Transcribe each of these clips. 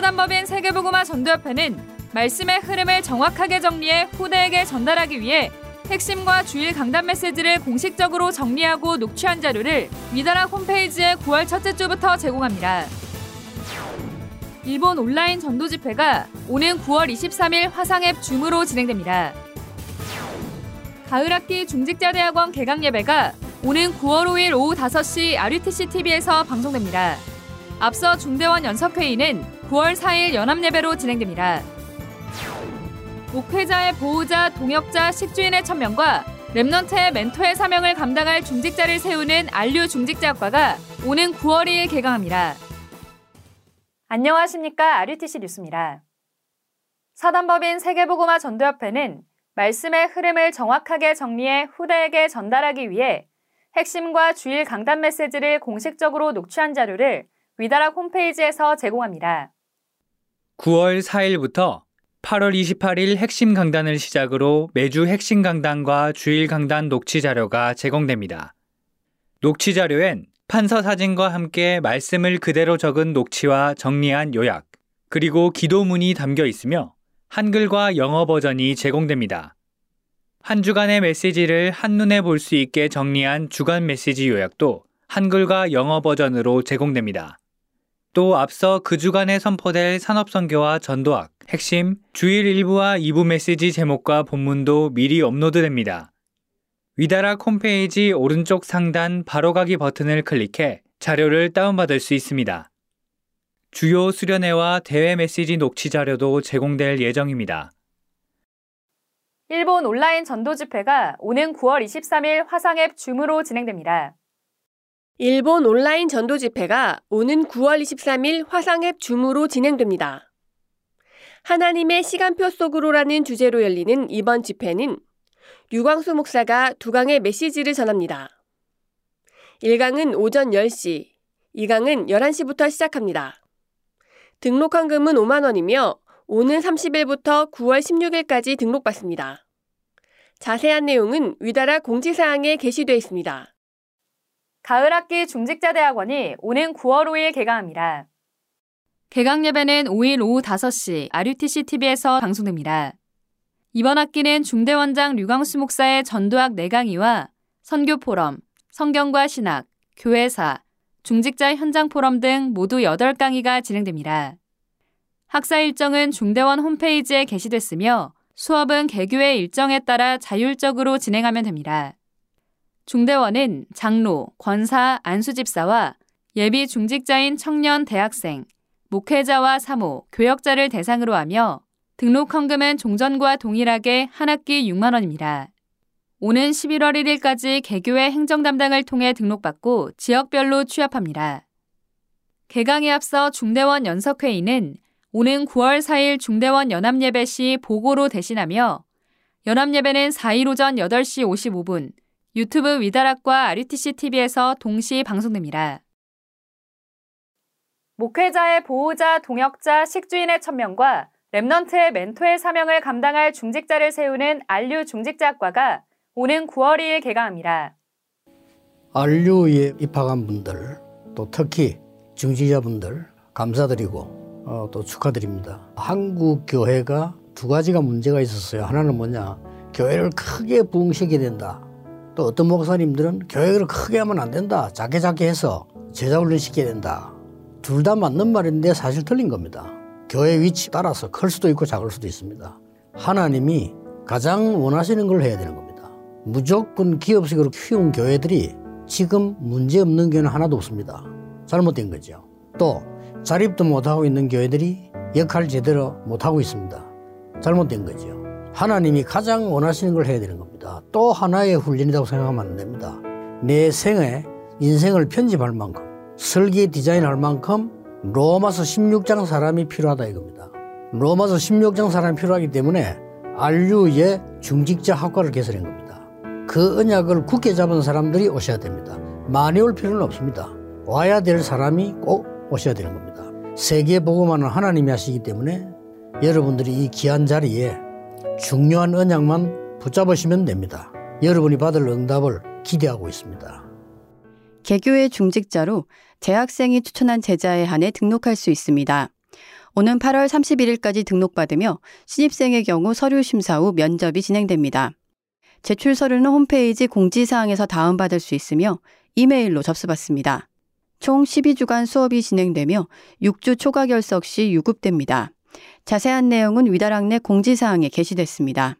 사단법인 세계보고마 전도협회는 말씀의 흐름을 정확하게 정리해 후대에게 전달하기 위해 핵심과 주일 강단 메시지를 공식적으로 정리하고 녹취한 자료를 위다락 홈페이지에 9월 첫째 주부터 제공합니다. 일본 온라인 전도 집회가 오는 9월 23일 화상앱 줌으로 진행됩니다. 가을학기 중직자대학원 개강 예배가 오는 9월 5일 오후 5시 RUTC TV에서 방송됩니다. 앞서 중대원 연석회의는 9월 4일 연합예배로 진행됩니다. 목회자의 보호자, 동역자, 식주인의 천명과 랩넌트의 멘토의 사명을 감당할 중직자를 세우는 안류 중직자학과가 오는 9월 2일 개강합니다. 안녕하십니까. RUTC 뉴스입니다. 사단법인 세계보고마 전도협회는 말씀의 흐름을 정확하게 정리해 후대에게 전달하기 위해 핵심과 주일 강단 메시지를 공식적으로 녹취한 자료를 위다락 홈페이지에서 제공합니다. 9월 4일부터 8월 28일 핵심 강단을 시작으로 매주 핵심 강단과 주일 강단 녹취 자료가 제공됩니다. 녹취 자료엔 판서 사진과 함께 말씀을 그대로 적은 녹취와 정리한 요약, 그리고 기도문이 담겨 있으며 한글과 영어 버전이 제공됩니다. 한 주간의 메시지를 한눈에 볼 수 있게 정리한 주간 메시지 요약도 한글과 영어 버전으로 제공됩니다. 또 앞서 그 주간에 선포될 산업선교와 전도학, 핵심, 주일 1부와 2부 메시지 제목과 본문도 미리 업로드됩니다. 위다락 홈페이지 오른쪽 상단 바로가기 버튼을 클릭해 자료를 다운받을 수 있습니다. 주요 수련회와 대회 메시지 녹취 자료도 제공될 예정입니다. 일본 온라인 전도 집회가 오는 9월 23일 화상앱 줌으로 진행됩니다. 일본 온라인 전도 집회가 오는 9월 23일 화상앱 줌으로 진행됩니다. 하나님의 시간표 속으로라는 주제로 열리는 이번 집회는 유광수 목사가 두 강의 메시지를 전합니다. 1강은 오전 10시, 2강은 11시부터 시작합니다. 등록 헌금은 5만 원이며 오는 30일부터 9월 16일까지 등록받습니다. 자세한 내용은 위다라 공지사항에 게시되어 있습니다. 가을 학기 중직자대학원이 오는 9월 5일 개강합니다. 개강 예배는 5일 오후 5시 RUTC TV에서 방송됩니다. 이번 학기는 중대원장 류광수 목사의 전도학 4강의와 선교 포럼, 성경과 신학, 교회사, 중직자 현장 포럼 등 모두 8강의가 진행됩니다. 학사 일정은 중대원 홈페이지에 게시됐으며 수업은 개교의 일정에 따라 자율적으로 진행하면 됩니다. 중대원은 장로, 권사, 안수집사와 예비 중직자인 청년, 대학생, 목회자와 사모, 교역자를 대상으로 하며 등록 헌금은 종전과 동일하게 한 학기 6만 원입니다. 오는 11월 1일까지 개교의 행정 담당을 통해 등록받고 지역별로 취합합니다. 개강에 앞서 중대원 연석회의는 오는 9월 4일 중대원 연합예배 시 보고로 대신하며 연합예배는 4일 오전 8시 55분 유튜브 위다락과 RUTC TV에서 동시 방송됩니다. 목회자의 보호자, 동역자, 식주인의 천명과 랩넌트의 멘토의 사명을 감당할 중직자를 세우는 안류 중직자학과가 오는 9월 2일 개강합니다. 안류에 입학한 분들, 또 특히 중직자분들 감사드리고 어, 또 축하드립니다. 한국 교회가 두 가지가 문제가 있었어요. 하나는 뭐냐, 교회를 크게 부흥시켜야 된다. 또 어떤 목사님들은 교회를 크게 하면 안 된다. 작게 작게 해서 제자 훈련 시켜야 된다. 둘 다 맞는 말인데 사실 틀린 겁니다. 교회 위치 따라서 클 수도 있고 작을 수도 있습니다. 하나님이 가장 원하시는 걸 해야 되는 겁니다. 무조건 기업식으로 키운 교회들이 지금 문제 없는 교회는 하나도 없습니다. 잘못된 거죠. 또 자립도 못하고 있는 교회들이 역할 제대로 못하고 있습니다. 잘못된 거죠. 하나님이 가장 원하시는 걸 해야 되는 겁니다. 또 하나의 훈련이라고 생각하면 안 됩니다. 내 생에 인생을 편집할 만큼 설계 디자인할 만큼 로마서 16장 사람이 필요하다 이겁니다. 로마서 16장 사람이 필요하기 때문에 안류의 중직자 학과를 개설한 겁니다. 그 언약을 굳게 잡은 사람들이 오셔야 됩니다. 많이 올 필요는 없습니다. 와야 될 사람이 꼭 오셔야 되는 겁니다. 세계 보고만은 하나님이 하시기 때문에 여러분들이 이 귀한 자리에 중요한 언약만 붙잡으시면 됩니다. 여러분이 받을 응답을 기대하고 있습니다. 개교의 중직자로 재학생이 추천한 제자에 한해 등록할 수 있습니다. 오는 8월 31일까지 등록받으며 신입생의 경우 서류 심사 후 면접이 진행됩니다. 제출 서류는 홈페이지 공지사항에서 다운받을 수 있으며 이메일로 접수받습니다. 총 12주간 수업이 진행되며 6주 초과 결석 시 유급됩니다. 자세한 내용은 위다락 내 공지사항에 게시됐습니다.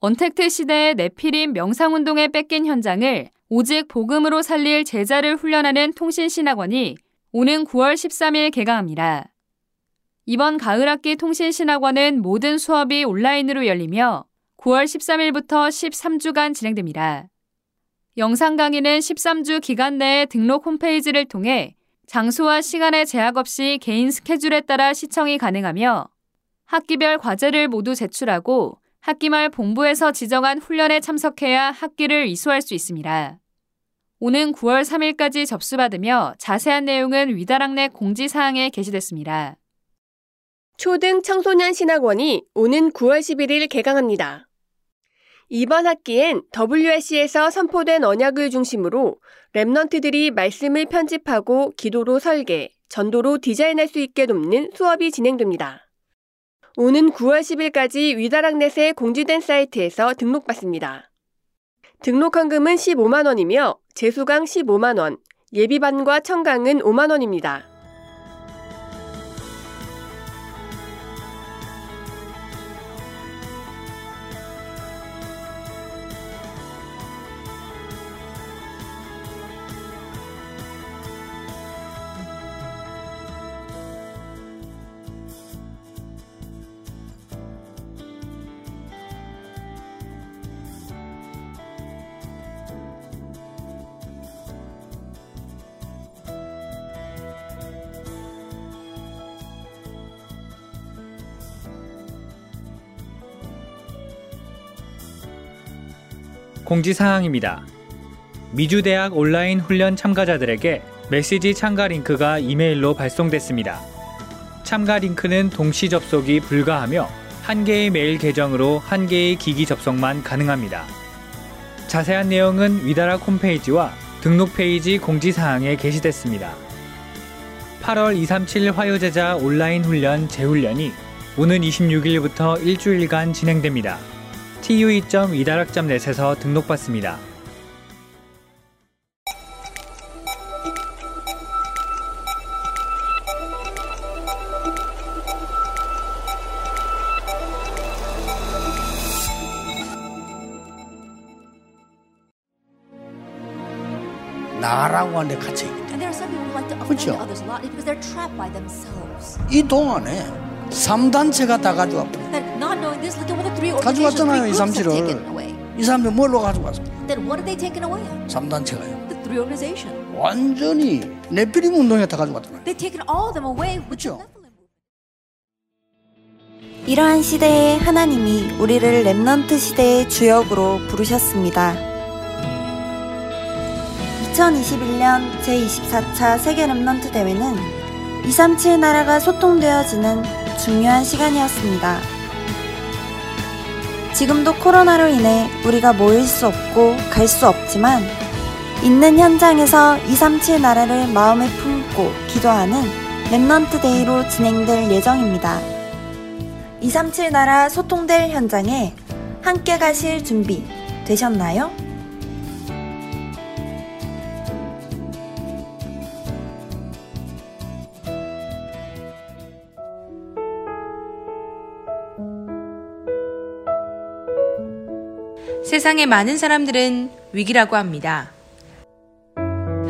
언택트 시대의 네피림 명상운동에 뺏긴 현장을 오직 복음으로 살릴 제자를 훈련하는 통신신학원이 오는 9월 13일 개강합니다. 이번 가을학기 통신신학원은 모든 수업이 온라인으로 열리며 9월 13일부터 13주간 진행됩니다. 영상 강의는 13주 기간 내에 등록 홈페이지를 통해 장소와 시간에 제약 없이 개인 스케줄에 따라 시청이 가능하며 학기별 과제를 모두 제출하고 학기 말 본부에서 지정한 훈련에 참석해야 학기를 이수할 수 있습니다. 오는 9월 3일까지 접수받으며 자세한 내용은 위다락 내 공지사항에 게시됐습니다. 초등 청소년 신학원이 오는 9월 11일 개강합니다. 이번 학기엔 WSC에서 선포된 언약을 중심으로 랩넌트들이 말씀을 편집하고 기도로 설계, 전도로 디자인할 수 있게 돕는 수업이 진행됩니다. 오는 9월 10일까지 위다락넷에 공지된 사이트에서 등록받습니다. 등록 헌금은 15만원이며 재수강 15만원, 예비반과 청강은 5만원입니다. 공지사항입니다. 미주대학 온라인 훈련 참가자들에게 메시지 참가 링크가 이메일로 발송됐습니다. 참가 링크는 동시 접속이 불가하며 한 개의 메일 계정으로 한 개의 기기 접속만 가능합니다. 자세한 내용은 위다락 홈페이지와 등록 페이지 공지사항에 게시됐습니다. 8월 237 화요제자 온라인 훈련 재훈련이 오는 26일부터 일주일간 진행됩니다. tue.위다락점넷에서 등록받습니다. 나라고 하는데 갇혀 있기 And there are some people who like to 그렇죠. offend others a lot because they're trapped by themselves. 이 동안에 3단체가 다 knowing this, look at what the three organizations, 가져갔잖아요, three 이 groups have 삼칠을. taken away. 이 사람들 뭘로 가져갔어? Then what are they taken away? 3단체가요. The three organizations. 완전히 네피림 운동에 다 가져갔잖아요. They've taken all of them away with the 그렇죠. Nephilim. 이러한 시대에 하나님이 우리를 랩넌트 시대의 주역으로 부르셨습니다. 2021년 제24차 세계 랩넌트 대회는 237 나라가 소통되어지는 중요한 시간이었습니다. 지금도 코로나로 인해 우리가 모일 수 없고 갈 수 없지만 있는 현장에서 237 나라를 마음에 품고 기도하는 Remnant Day로 진행될 예정입니다. 237 나라 소통될 현장에 함께 가실 준비 되셨나요? 세상의 많은 사람들은 위기라고 합니다.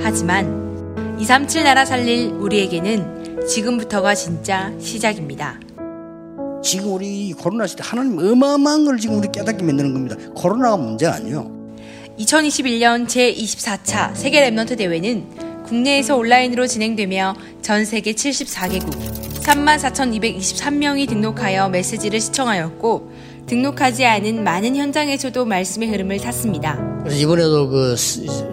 하지만 237 나라 살릴 우리에게는 지금부터가 진짜 시작입니다. 지금 우리 이 코로나 시대 하나님 어마어마한 걸 지금 우리 깨닫게 만드는 겁니다. 코로나가 문제 아니요. 2021년 제24차 세계 Remnant 대회는 국내에서 온라인으로 진행되며 전 세계 74개국 34,223명이 등록하여 메시지를 시청하였고 등록하지 않은 많은 현장에서도 말씀의 흐름을 탔습니다. 이번에도 그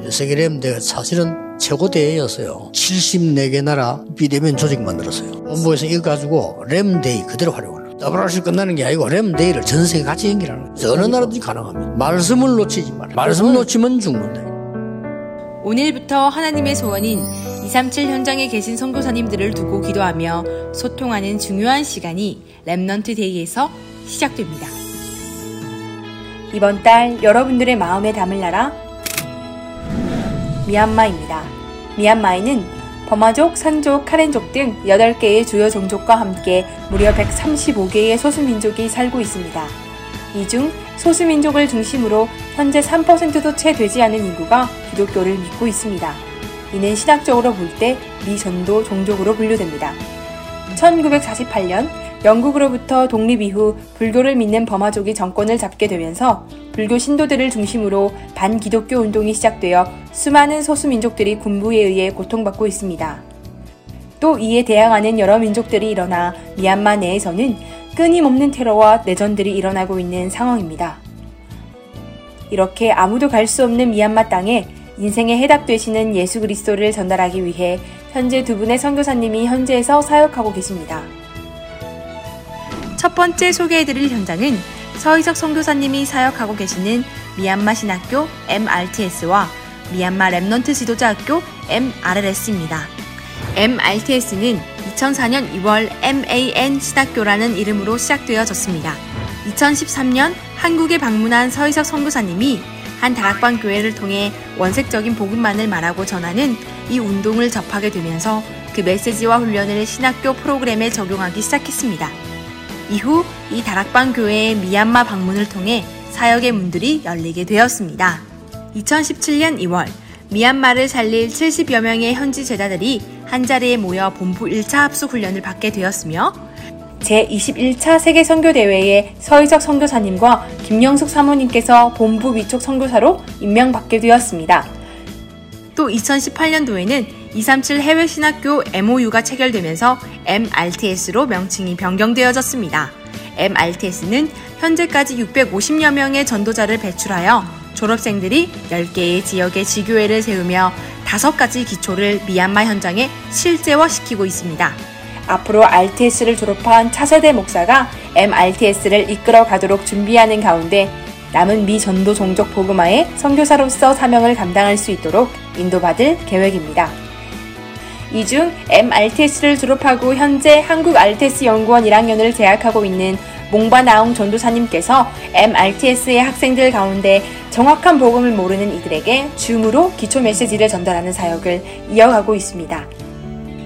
세계 Rem 대회가 사실은 최고 대회였어요. 74개 나라 비대면 조직 만들었어요. 본부에서 이거 가지고 Rem Day 그대로 활용하는 거예요. WRC 끝나는 게 아니고 Rem Day를 전 세계 같이 거예요. 그래서 어느 나라든지 가능합니다. 말씀을 놓치지 말아요. 말씀 놓치면 죽는다. 오늘부터 하나님의 소원인 237 현장에 계신 선교사님들을 두고 기도하며 소통하는 중요한 시간이 Remnant Day에서 시작됩니다. 이번 달 여러분들의 마음에 담을 나라 미얀마입니다. 미얀마에는 버마족, 산족, 카렌족 등 8개의 주요 종족과 함께 무려 135개의 소수민족이 살고 있습니다. 이 중 소수민족을 중심으로 현재 3%도 채 되지 않은 인구가 기독교를 믿고 있습니다. 이는 신학적으로 볼 때 미전도 종족으로 분류됩니다. 1948년 영국으로부터 독립 이후 불교를 믿는 버마족이 정권을 잡게 되면서 불교 신도들을 중심으로 반기독교 운동이 시작되어 수많은 소수민족들이 군부에 의해 고통받고 있습니다. 또 이에 대항하는 여러 민족들이 일어나 미얀마 내에서는 끊임없는 테러와 내전들이 일어나고 있는 상황입니다. 이렇게 아무도 갈 수 없는 미얀마 땅에 인생의 해답 되시는 예수 그리스도를 전달하기 위해 현재 두 분의 선교사님이 현지에서 사역하고 계십니다. 첫 번째 소개해드릴 현장은 서희석 선교사님이 사역하고 계시는 미얀마 신학교 MRTS와 미얀마 Remnant 지도자 학교 MRLS입니다. MRTS는 2004년 2월 MAN 신학교라는 이름으로 시작되어졌습니다. 2013년 한국에 방문한 서희석 선교사님이 한 다락방 교회를 통해 원색적인 복음만을 말하고 전하는 이 운동을 접하게 되면서 그 메시지와 훈련을 신학교 프로그램에 적용하기 시작했습니다. 이후 이 다락방 교회의 미얀마 방문을 통해 사역의 문들이 열리게 되었습니다. 2017년 2월 미얀마를 살릴 70여 명의 현지 제자들이 한자리에 모여 본부 1차 합숙 훈련을 받게 되었으며 제21차 세계 선교 대회에 서희석 선교사님과 김영숙 사모님께서 본부 위촉 선교사로 임명받게 되었습니다. 또 2018년도에는 237 해외 신학교 MOU가 체결되면서 MRTS로 명칭이 변경되어졌습니다. MRTS는 현재까지 650여 명의 전도자를 배출하여 졸업생들이 10개의 지역의 지교회를 세우며 5가지 기초를 미얀마 현장에 실제화시키고 있습니다. 앞으로 RTS를 졸업한 차세대 목사가 MRTS를 이끌어 가도록 준비하는 가운데 남은 미 전도 종족 복음화의 선교사로서 사명을 감당할 수 있도록 인도받을 계획입니다. 이 중 MRTS를 졸업하고 현재 한국 RTS 연구원 1학년을 재학하고 있는 몽바나옹 전도사님께서 MRTS의 학생들 가운데 정확한 복음을 모르는 이들에게 줌으로 기초 메시지를 전달하는 사역을 이어가고 있습니다.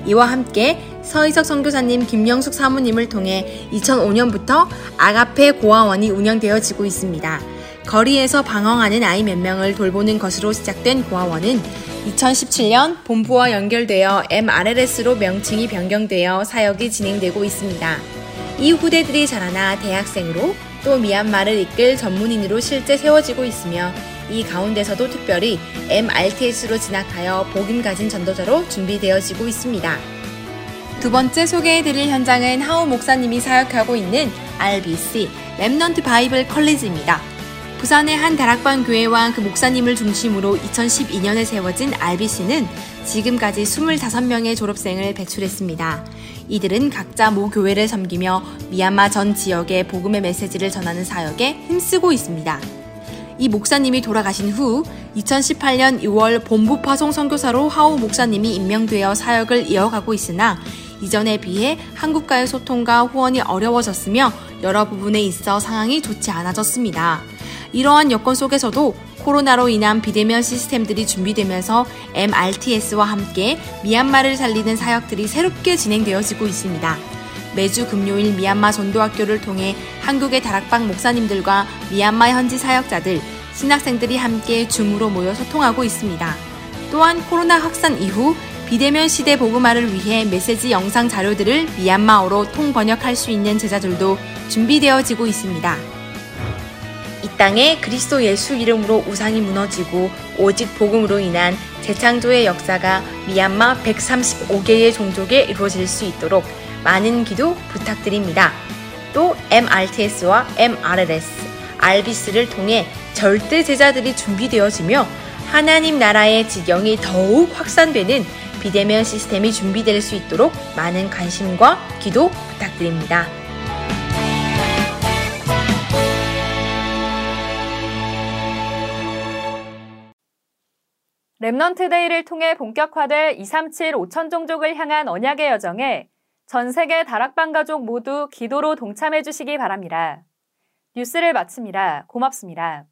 이와 함께 서희석 선교사님 김영숙 사모님을 통해 2005년부터 아가페 고아원이 운영되어지고 있습니다. 거리에서 방황하는 아이 몇 명을 돌보는 것으로 시작된 고아원은 2017년 본부와 연결되어 MRLS로 명칭이 변경되어 사역이 진행되고 있습니다. 이 후대들이 자라나 대학생으로 또 미얀마를 이끌 전문인으로 실제 세워지고 있으며 이 가운데서도 특별히 MRTS로 진학하여 복음 가진 전도자로 준비되어지고 있습니다. 두 번째 소개해드릴 현장은 하우 목사님이 사역하고 있는 RBC Remnant Bible College입니다. 부산의 한 다락방 교회와 그 목사님을 중심으로 2012년에 세워진 RBC는 지금까지 25명의 졸업생을 배출했습니다. 이들은 각자 모 교회를 섬기며 미얀마 전 지역의 복음의 메시지를 전하는 사역에 힘쓰고 있습니다. 이 목사님이 돌아가신 후 2018년 6월 본부 파송 선교사로 하우 목사님이 임명되어 사역을 이어가고 있으나 이전에 비해 한국과의 소통과 후원이 어려워졌으며 여러 부분에 있어 상황이 좋지 않아졌습니다. 이러한 여건 속에서도 코로나로 인한 비대면 시스템들이 준비되면서 MRTS와 함께 미얀마를 살리는 사역들이 새롭게 진행되어지고 있습니다. 매주 금요일 미얀마 전도학교를 통해 한국의 다락방 목사님들과 미얀마 현지 사역자들, 신학생들이 함께 줌으로 모여 소통하고 있습니다. 또한 코로나 확산 이후 비대면 시대 복음화를 위해 메시지 영상 자료들을 미얀마어로 통번역할 수 있는 제자들도 준비되어지고 있습니다. 이 땅에 그리스도 예수 이름으로 우상이 무너지고 오직 복음으로 인한 재창조의 역사가 미얀마 135개의 종족에 이루어질 수 있도록 많은 기도 부탁드립니다. 또 MRTS와 MRLS, RBS를 통해 절대 제자들이 준비되어지며 하나님 나라의 지경이 더욱 확산되는 비대면 시스템이 준비될 수 있도록 많은 관심과 기도 부탁드립니다. Remnant Day를 통해 본격화될 237 5천 종족을 향한 언약의 여정에 전 세계 다락방 가족 모두 기도로 동참해 주시기 바랍니다. 뉴스를 마칩니다. 고맙습니다.